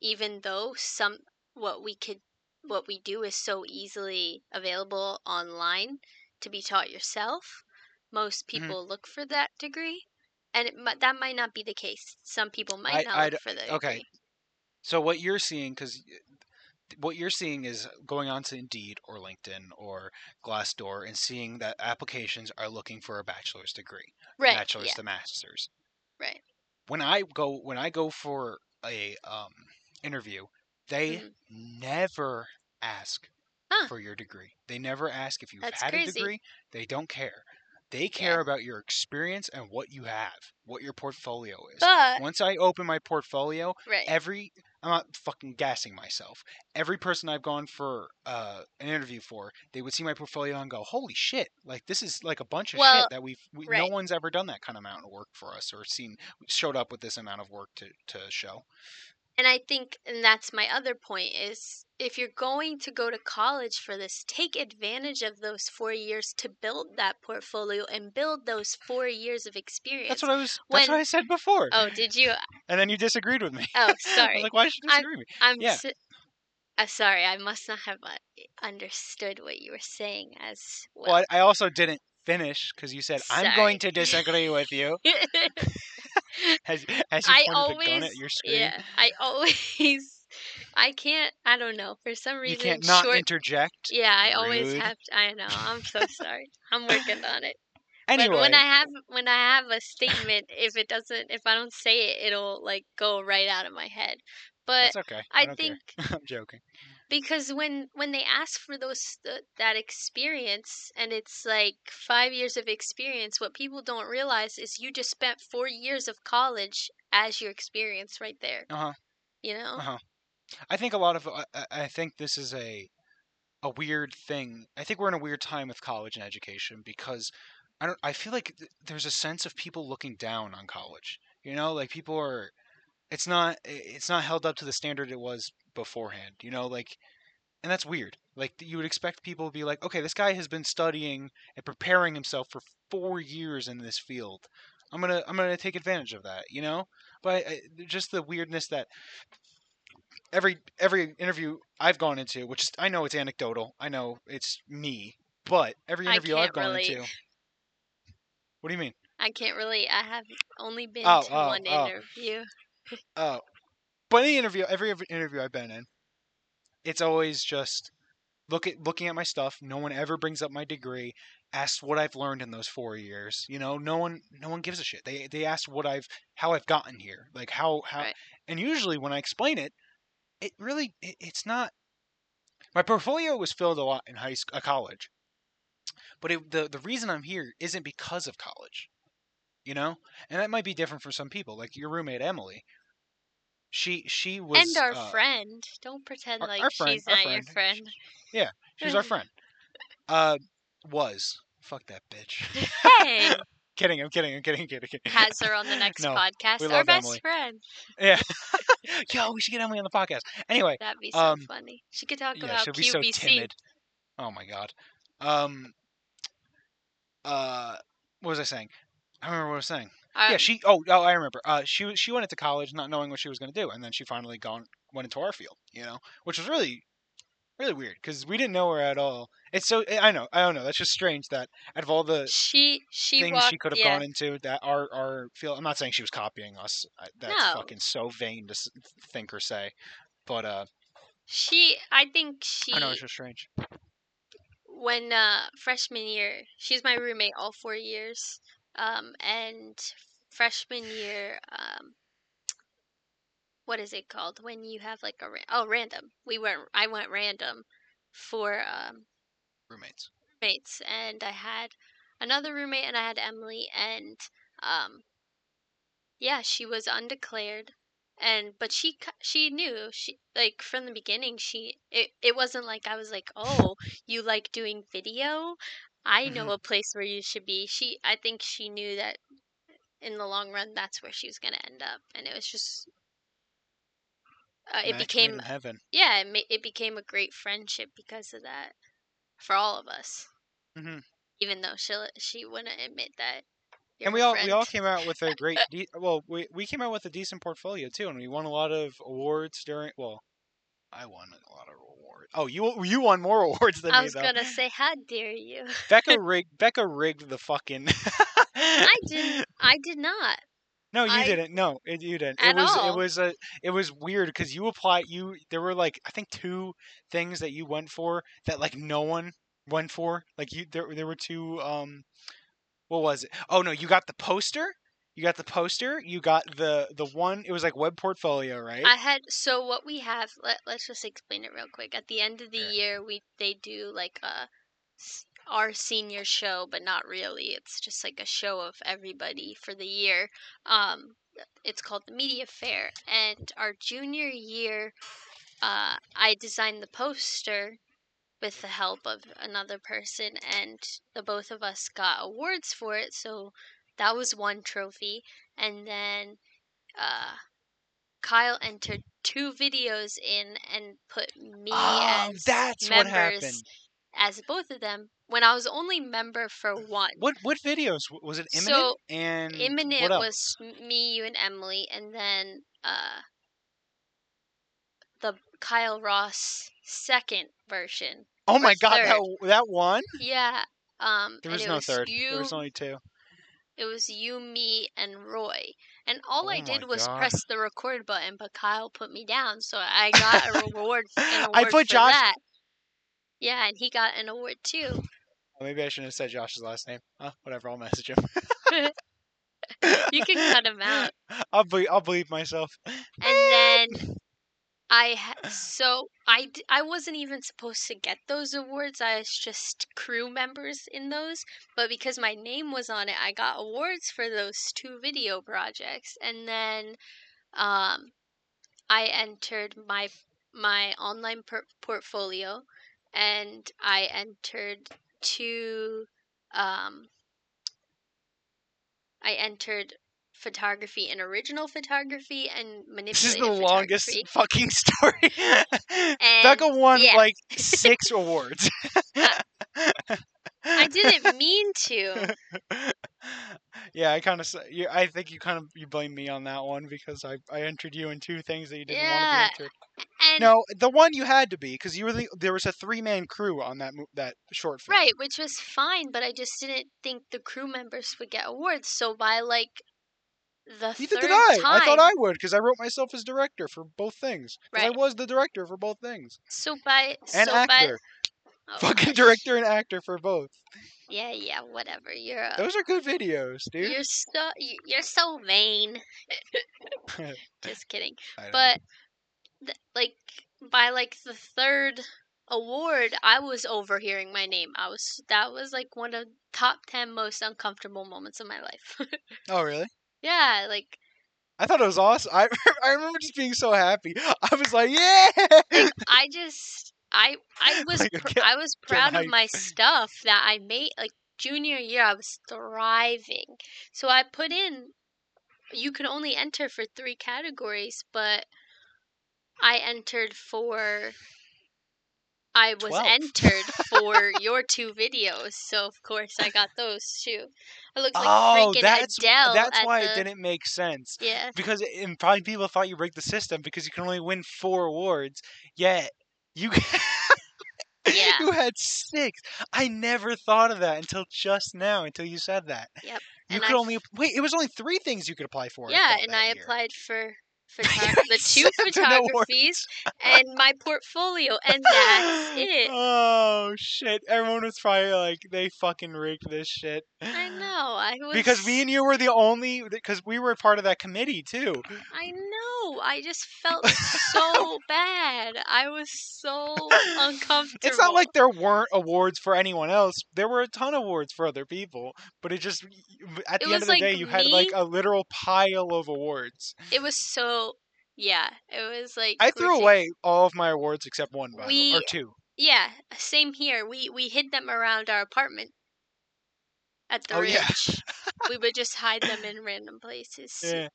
even though some what we could what we do is so easily available online to be taught yourself most Mhm. people look for that degree and it, that might not be the case some people might I- not I'd- look for the okay. degree So what you're seeing, because what you're seeing is going on to Indeed or LinkedIn or Glassdoor and seeing that applications are looking for a bachelor's degree, right bachelor's yeah to master's. right When I go when I go for a um, interview, they Mhm. never ask Huh. for your degree. They never ask if you've That's had a crazy. degree. They don't care. They care Yeah. about your experience and what you have, what your portfolio is. but Once I open my portfolio, right every I'm not fucking gassing myself. Every person I've gone for uh, an interview for, they would see my portfolio and go, "Holy shit! Like this is like a bunch of Well, shit that we've we, no one's ever done that kind of amount of work for us or seen showed up with this amount of work to to show." And i think and that's my other point is if you're going to go to college for this take advantage of those four years to build that portfolio and build those four years of experience That's what I was. that's what I said before. oh did you And then you disagreed with me. oh I sorry was like, why did you I'm- disagree with me? I'm Yeah. si- uh, sorry, I must not have uh, understood what you were saying as well. Well, I, I also didn't finish because you said I'm going to disagree with you. As, as you I pointed a gun always- at your screen, yeah, I always, I can't, I don't know, for some reason, you can't not short. interject. yeah, I always have. To, I know. I'm so sorry. I'm working on it. Anyway, But when I have when I have a statement, if it doesn't, if I don't say it, it'll like go right out of my head. But that's okay. I don't care. think I'm joking. Because when when they ask for those th- that experience and it's like 5 years of experience what people don't realize is you just spent 4 years of college as your experience right there Uh-huh. you know Uh-huh. I think a lot of I, I- I think this is a a weird thing. I think we're in a weird time with college and education because I don't I feel like th- there's a sense of people looking down on college. You know, like people are it's not it's not held up to the standard it was beforehand. You know, like and that's weird. Like you would expect people to be like, "Okay, this guy has been studying and preparing himself for 4 years in this field. I'm going to I'm going to take advantage of that," you know? But I, just the weirdness that every every interview I've gone into, which is I know it's anecdotal, I know it's me, but every interview I've gone relate. into. What do you mean? I can't really I have only been Oh, to oh, one oh. interview Oh, but any interview, every interview I've been in, it's always just look at looking at my stuff. No one ever brings up my degree. Asks what I've learned in those four years. You know, no one, no one gives a shit. They they ask what I've, how I've gotten here, like how how, Right. and usually when I explain it, it really it, it's not. My portfolio was filled a lot in high school, uh, college, but it, the the reason I'm here isn't because of college. You know, and that might be different for some people. Like your roommate Emily, she she was and our uh, friend don't pretend our- like our friend- she's not your friend. friend She was our friend. Uh, was fuck that bitch. hey kidding. I'm kidding. I'm kidding. I'm kidding. kidding. has her on the next No, podcast we our best Emily. friend yeah. Yo, we should get Emily on the podcast. Anyway, that'd be so Um, funny she could talk yeah, about she'll be QVC so timid. Oh my god. Um. Uh, what was I saying? I remember what I was saying. Yeah, she. Oh, oh, I remember. Uh, she was- she went into college not knowing what she was going to do, and then she finally gone went into our field. You know, which was really, really weird because we didn't know her at all. It's so I know I don't know. That's just strange that out of all the she she things walked she could have yeah. gone into that our our field. I'm not saying she was copying us. That's No. fucking so vain to think or say. But uh, She, I think she, I know it's just strange. when uh, freshman year, she's my roommate all four years. Um, and freshman year, um, what is it called when you have like a ra- oh random? We went, I went random for um, Roommates. mates, and I had another roommate, and I had Emily, and um, Yeah, she was undeclared, and but she she knew she like from the beginning. She it it wasn't like I was like, oh, you like doing video. I know Mhm. a place where you should be. She I think she knew that in the long run that's where she was gonna end up, and it was just uh, it Match became heaven. yeah it, ma- it became a great friendship because of that for all of us. Mhm. Even though she she wouldn't admit that. And we all we all came out with a great de- well we we came out with a decent portfolio too, and we won a lot of awards during well. I won a lot of awards. Oh, you you won more awards than I me was though. gonna say, how dare you? Becca rigged Becca rigged the fucking. I didn't. I did not. No, you I- didn't. No, it, you didn't. At it was all. it was a it was weird because you applied you there were like I think two things that you went for that like no one went for. Like you there there were two um what was it? Oh no, you got the poster. You got the poster. You got the the one. It was like web portfolio, right? I had so what we have. Let Let's just explain it real quick. At the end of the year, we they do like a s- our senior show, but not really. It's just like a show of everybody for the year. Um, it's called the media fair, and our junior year, uh, I designed the poster with the help of another person, and the both of us got awards for it. So that was one trophy, and then uh, Kyle entered two videos in and put me oh, as that's what members happened. as both of them when I was only member for one. What what videos was it? Imminent So, and Imminent what was me, you, and Emily, and then uh, the Kyle Ross second version. oh my god, that third. w- that one. Yeah. Um, There was no was third. You, There was only two. It was you, me, and Roy. And all Oh I did was God. press the record button, but Kyle put me down, so I got a reward. An award I put for Josh- that. Yeah, and he got an award too. Oh, maybe I shouldn't have said Josh's last name. Huh, whatever. I'll message him. You can cut him out. I'll ble- I'll believe myself. And then I ha- so I d- I wasn't even supposed to get those awards. I was just crew members in those, but because my name was on it, I got awards for those two video projects. And then um I entered my my online per- portfolio and I entered two um I entered photography and original photography and manipulative This is the longest fucking story. Becca won yeah. like six awards. Uh, I didn't mean to. yeah, I kind of. I think you kind of you blame me on that one because I I entered you in two things that you didn't Yeah, want to be entered. And No, the one you had to be because you were the, there was a three man crew on that that short film. right, which was fine, but I just didn't think the crew members would get awards. So by like the Neither third did I. time, I thought I would because I wrote myself as director for both things. 'Cause I was the director for both things so by and so actor. by oh, Fucking gosh. director and actor for both. Yeah, yeah, whatever. You're a, Those are good videos, dude. you're so you- you're so vain. Just kidding. But th- like by like the third award, I was overhearing my name. I was that was like one of top ten most uncomfortable moments of my life. oh really? Yeah, like I thought it was awesome. I I remember just being so happy. I was like, yeah. I just I I was Like, pr- I was proud of my stuff that I made like junior year I was thriving. So I put in you can only enter for 3 categories, but I entered for I was 12. entered for your two videos, so of course I got those too. I looked like oh, freaking that's Adele. that's at why the, it didn't make sense. Yeah, Because and probably people thought you break the system because you can only win four awards. Yet you Yeah. you had six. I never thought of that until just now. Until you said that. Yep. You And could I- only wait. It was only three things you could apply for. Yeah, and I year. applied for The two photographies and my portfolio, and that's it. Oh shit! Everyone was probably like, they fucking rigged this shit. I know. I was Because me and you were the only, because we were part of that committee too. I know. I just felt so bad. I was so uncomfortable. It's not like there weren't awards for anyone else. There were a ton of awards for other people, but it just at It the end of the like day, you had like a literal pile of awards. it was so. Yeah, it was like I threw away all of my awards except one, by the way, or two. Yeah, same here. We we hid them around our apartment at the Oh, ridge. yeah. we would just hide them in random places. Yeah,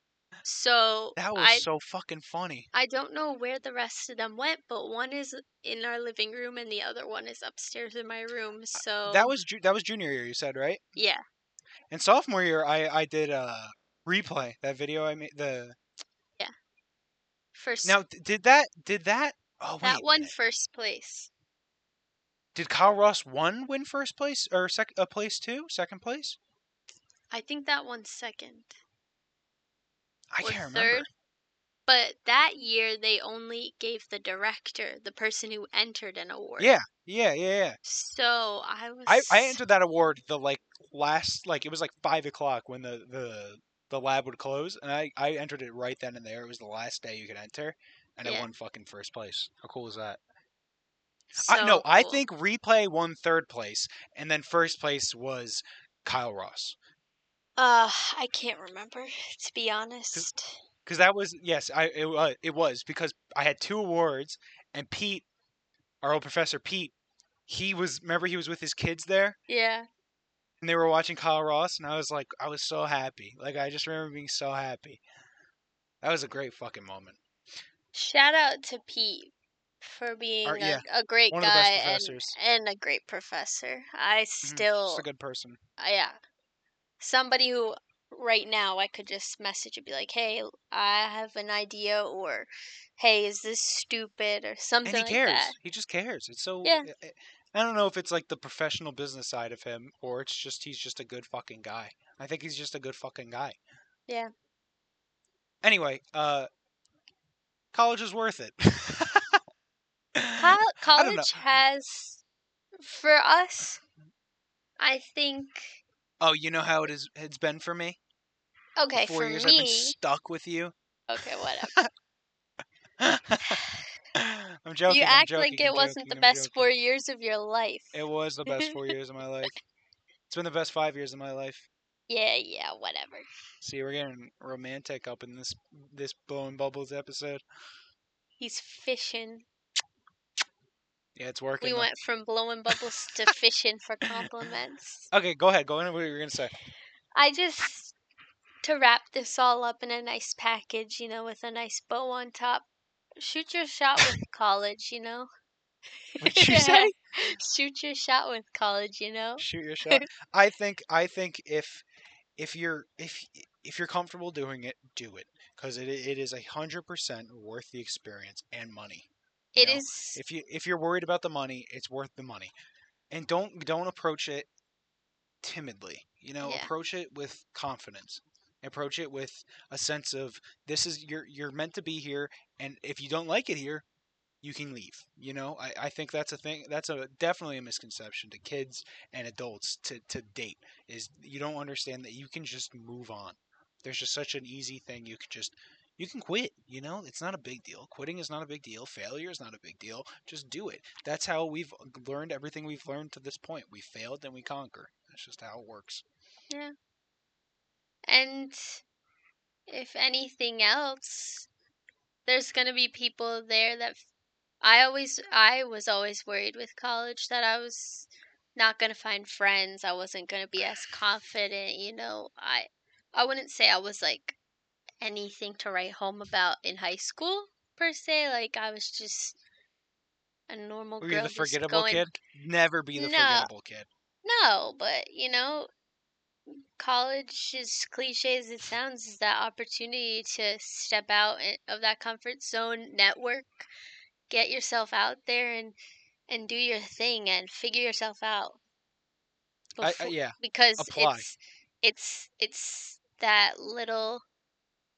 So that was I so fucking funny. I don't know where the rest of them went, but one is in our living room and the other one is upstairs in my room. So Uh, That was ju- that was junior year, you said, right? yeah. And sophomore year, I I did uh replay that video I made. The First now d- did that did that oh wait that a one minute. first place. did Kyle Ross one win first place or sec a place two second place? I think that one's second. I or can't third. But that year they only gave the director, the person who entered an award. Yeah, yeah, yeah, yeah. So I was I, I entered that award the like last like it was like five o'clock when the the the lab would close, and I I entered it right then and there. It was the last day you could enter, and I won fucking first place. How cool is that? so I, no, I think replay won third place, and then first place was Kyle Ross Uh, I can't remember to be honest. because that was yes, I it was it was because I had two awards, and Pete, our old professor Pete, he was remember he was with his kids there. Yeah. and they were watching Kyle Ross, and I was like, I was so happy. Like I just remember being so happy. That was a great fucking moment. Shout out to Pete for being Our- a, yeah, a great one of the best guy and, and a great professor. I Mhm, still, just a good person. uh, yeah, somebody who right now I could just message and be like, "Hey, I have an idea," or "Hey, is this stupid?" or something And he like cares. that. He just cares. It's so. Yeah. I- I- I don't know if it's like the professional business side of him, or it's just he's just a good fucking guy. I think he's just a good fucking guy. Yeah. Anyway, uh, college is worth it. Col- I don't know. college has, for us, I think. Oh, you know how it is. It's been for me. Okay, For four for years, I've been stuck with you. Okay, whatever. I'm joking. you act joking, like it I'm wasn't joking, the I'm best joking. four years of your life. It was the best four years of my life. It's been the best five years of my life. Yeah, yeah, whatever. See, we're getting romantic up in this this blowing bubbles episode. He's fishing. Yeah, it's working. We went from blowing bubbles to fishing for compliments. Okay, go ahead. Go on. What were you gonna say? I just to wrap this all up in a nice package, you know, with a nice bow on top. Shoot your shot with college, you know. What'd you say? Shoot your shot with college, you know. Shoot your shot. I think. I think if if you're if if you're comfortable doing it, do it because it it is a hundred percent worth the experience and money. It know? is. if you if you're worried about the money, it's worth the money. And don't don't approach it timidly. You know, Yeah. approach it with confidence. Approach it with a sense of this is you're you're meant to be here and if you don't like it here, you can leave. You know, I, I think that's a thing that's a definitely a misconception to kids and adults to, to date is you don't understand that you can just move on. There's just such an easy thing you can just you can quit you know? It's not a big deal. Quitting is not a big deal. Failure is not a big deal. Just do it. That's how we've learned everything we've learned to this point. We failed and we conquer. That's just how it works. Yeah. And if anything else, there's going to be people there that I always I was always worried with college that I was not going to find friends. I wasn't going to be as confident, you know. I I wouldn't say I was like anything to write home about in high school per se. Like I was just a normal were girl you the forgettable going kid never be the No. forgettable kid no, but you know, college, is cliche as it sounds, is that opportunity to step out of that comfort zone, network, get yourself out there, and and do your thing and figure yourself out. I, I, yeah because apply. it's it's it's that little,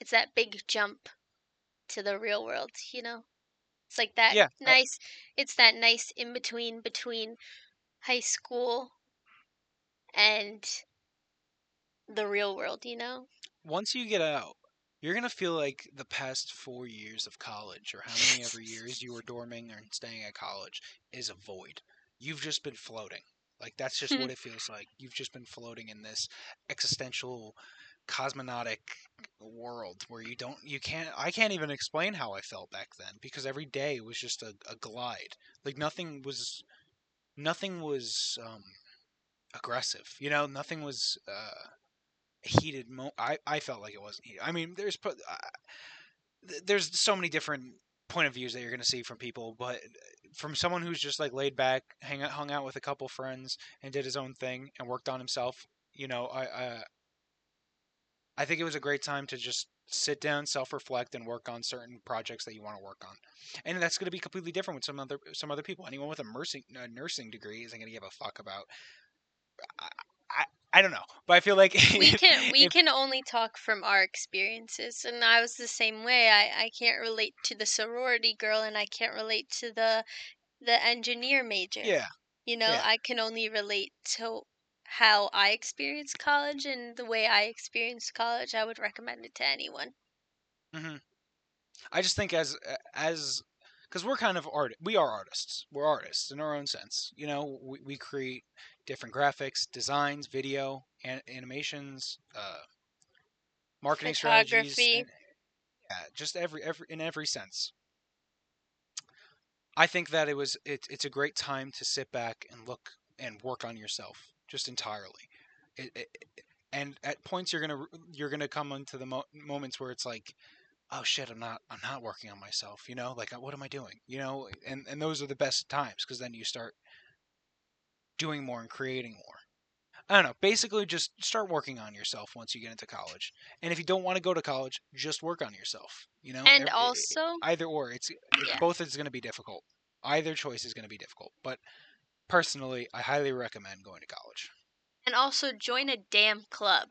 it's that big jump to the real world. You know, it's like that Yeah, I- nice. it's that nice in between between high school and the real world, you know? once you get out you're gonna feel like the past four years of college, or how many ever years you were dorming or staying at college, is a void. You've just been floating. Like that's just what it feels like. You've just been floating in this existential, cosmonautic world where you don't, you can't. I can't even explain how I felt back then because every day was just a, a glide. Like nothing was, nothing was um, aggressive. You know, nothing was. Uh, heated mo I, I felt like it wasn't heated. I mean, there's uh, there's so many different point of views that you're going to see from people, but from someone who's just like laid back, hang out, hung out with a couple friends and did his own thing and worked on himself, you know, I I, I think it was a great time to just sit down, self-reflect, and work on certain projects that you want to work on. And that's going to be completely different with some other some other people. Anyone with a nursing a nursing degree isn't going to give a fuck about I I don't know, but I feel like we can we if, can only talk from our experiences, and I was the same way. I I can't relate to the sorority girl, and I can't relate to the the engineer major. Yeah, you know, yeah. I can only relate to how I experienced college, and the way I experienced college, I would recommend it to anyone. Mm-hmm. I just think as as because we're kind of art we are artists we're artists in our own sense you know we, we create different graphics designs video an- animations uh, marketing strategies and, yeah just every every in every sense i think that it was it, it's a great time to sit back and look and work on yourself just entirely. It, it, and at points you're gonna you're gonna come into the mo- moments where it's like oh shit i'm not i'm not working on myself you know? Like uh, what am i doing? You know? And and those are the best times because then you start doing more and creating more. I don't know. Basically just start working on yourself once you get into college. And if you don't want to go to college just work on yourself you know? And also either or it's yeah. both is going to be difficult. Either choice is going to be difficult. But personally i highly recommend going to college and also join a damn club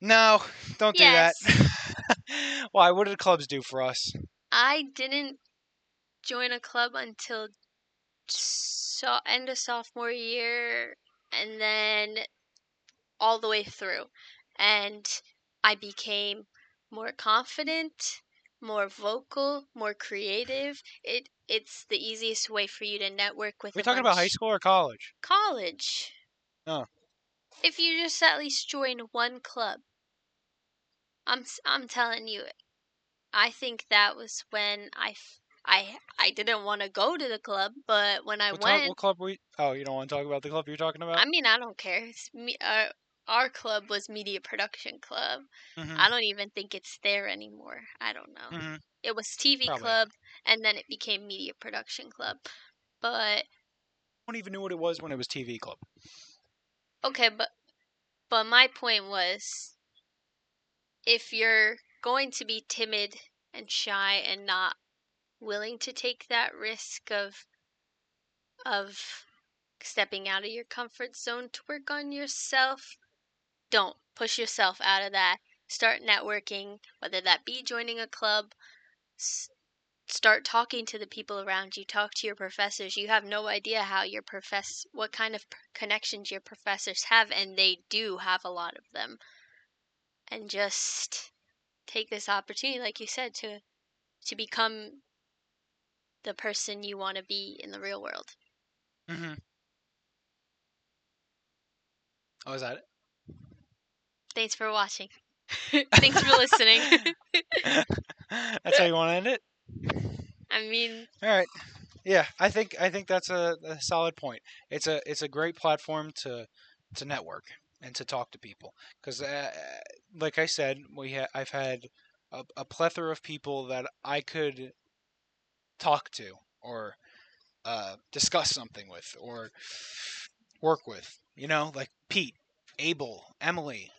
no don't yes. do that Why? What did clubs do for us? I didn't join a club until so end of sophomore year, and then all the way through, and I became more confident, more vocal, more creative. It it's the easiest way for you to network with. We're we talking about high school or college? College. Oh. If you just at least join one club, I'm I'm telling you, I think that was when I I I didn't want to go to the club, but when I what went, talk, what club were you? Oh, you don't want to talk about the club you're talking about? I mean, I don't care. It's me, uh, our club was Media Production Club. Mm-hmm. I don't even think it's there anymore. I don't know. Mm-hmm. It was TV Probably. Club, and then it became Media Production Club. But I don't even know what it was when it was TV Club. Okay, but but my point was if you're going to be timid and shy and not willing to take that risk of of stepping out of your comfort zone to work on yourself, don't push yourself out of that. Start networking, whether that be joining a club, s- start talking to the people around you, talk to your professors. You have no idea how your profess what kind of connections your professors have and they do have a lot of them and just take this opportunity like you said to to become the person you want to be in the real world. Mhm. Oh, is that it? Thanks for watching. Thanks for listening. that's how you want to end it? I mean, all right. Yeah, I think I think that's a, a solid point. It's a it's a great platform to to network and to talk to people because uh, like i said we ha- i've had a, a, plethora of people that i could talk to or uh, discuss something with or work with you know like pete abel emily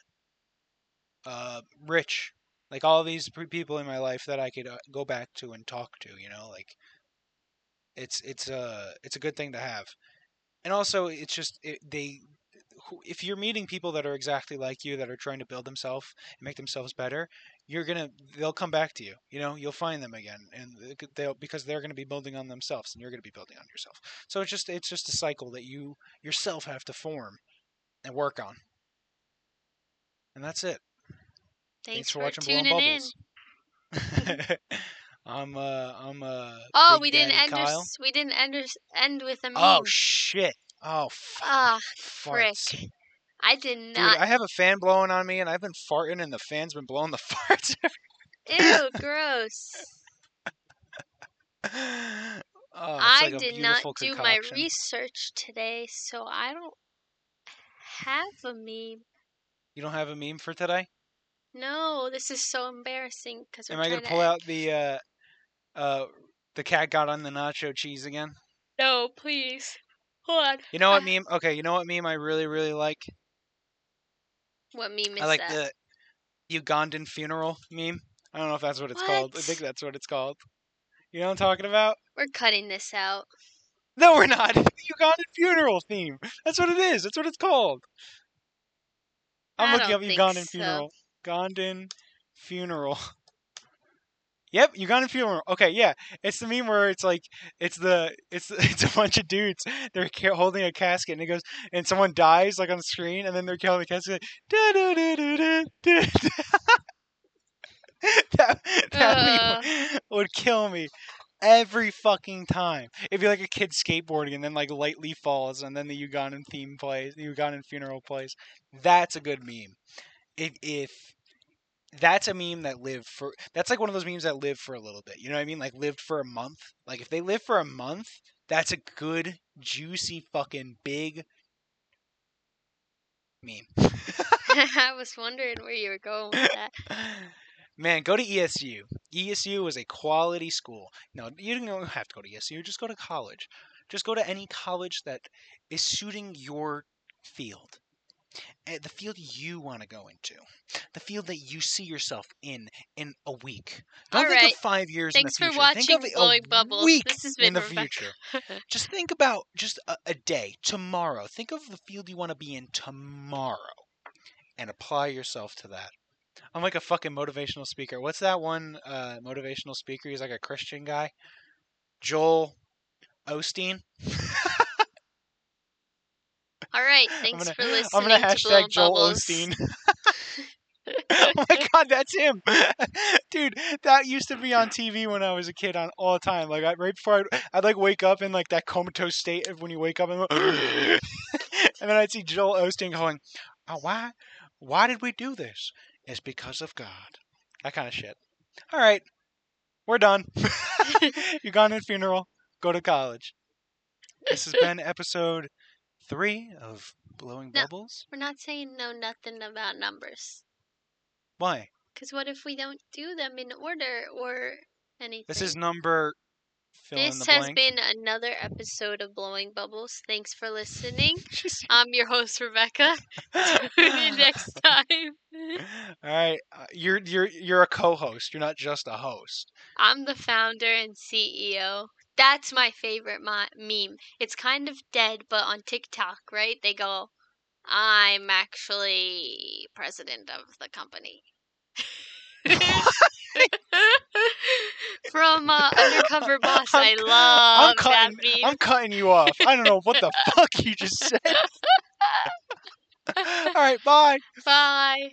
uh, rich like all these people in my life that i could uh, go back to and talk to you know like it's it's a uh, it's a good thing to have. And also it's just it, they if you're meeting people that are exactly like you that are trying to build themselves and make themselves better you're gonna they'll come back to you you know you'll find them again and they'll because they're gonna be building on themselves and you're gonna be building on yourself. So it's just it's just a cycle that you yourself have to form and work on. And that's it Thanks, for, for, watching tuning Blowing in. I'm uh I'm uh Oh, we didn't end. our we didn't end. End with a meme. Oh shit. Oh fuck. Ah, farts. frick. I did not. Dude. I have a fan blowing on me and I've been farting and the fan's been blowing the farts. Ew, gross. oh, I like did not do my research today, so I don't have a meme. You don't have a meme for today? No, this is so embarrassing because we're Am I gonna to pull out the uh uh the cat got on the nacho cheese again? No, please. Hold on. You know what Ah. meme? Okay, you know what meme I really really like? What meme is I like that? the Ugandan funeral meme. I don't know if that's what it's called. I think that's what it's called. You know what I'm talking about? We're cutting this out. No, we're not. It's the Ugandan funeral theme. That's what it is. That's what it's called. I'm I looking don't up think Ugandan so. funeral. Ugandan funeral. Yep, Ugandan funeral. Okay, yeah, it's the meme where it's like it's the it's it's a bunch of dudes. They're holding a casket, and it goes, and someone dies like on the screen, and then they're killing the casket. Da, da, da, da, da, that that meme uh. would kill me every fucking time. It'd be like a kid skateboarding, and then like lightly falls, and then the Ugandan theme plays, the Ugandan funeral plays. That's a good meme. If if that's a meme that lived for that's like one of those memes that lived for a little bit. You know what I mean? Like lived for a month. Like if they live for a month, that's a good juicy fucking big meme. I was wondering where you were going with that. Man, go to ESU. ESU is a quality school. No, you don't have to go to ESU. Just go to college. Just go to any college that is suiting your field. Eh, The field you want to go into. The field that you see yourself in in a week. Don't think Alright. of five years Thanks in for the future. think watching of Blowing Bubbles. week This has in the Rebecca. future. Just think about just a, a day, tomorrow. Think of the field you want to be in tomorrow and apply yourself to that. I'm like a fucking motivational speaker. What's that one uh, motivational speaker? He's like a Christian guy. Joel Osteen. All right, thanks gonna, for listening I'm gonna to hashtag Joel Bubbles. Osteen. oh my god, that's him, dude. That used to be on TV when I was a kid, on all the time. Like I, right before I'd, I'd like wake up in like that comatose state of when you wake up and, and then I'd see Joel Osteen going, "Oh, why, why did we do this? It's because of God." That kind of shit. All right, we're done. Ugandan funeral. Go to college. This has been episode three of Blowing No. Bubbles. We're not saying no nothing about numbers. Why? Because what if we don't do them in order or anything? This is number. This has blank. been another episode of Blowing Bubbles. Thanks for listening. I'm your host Rebecca. Tune in next time. All right, uh, you're you're you're a co-host. You're not just a host. I'm the founder and CEO. That's my favorite meme. It's kind of dead, but on TikTok, right? They go, "I'm actually president of the company." From uh, Undercover Boss, I love I'm cutting. that meme. I'm cutting you off. I don't know what the fuck you just said. All right, bye. Bye.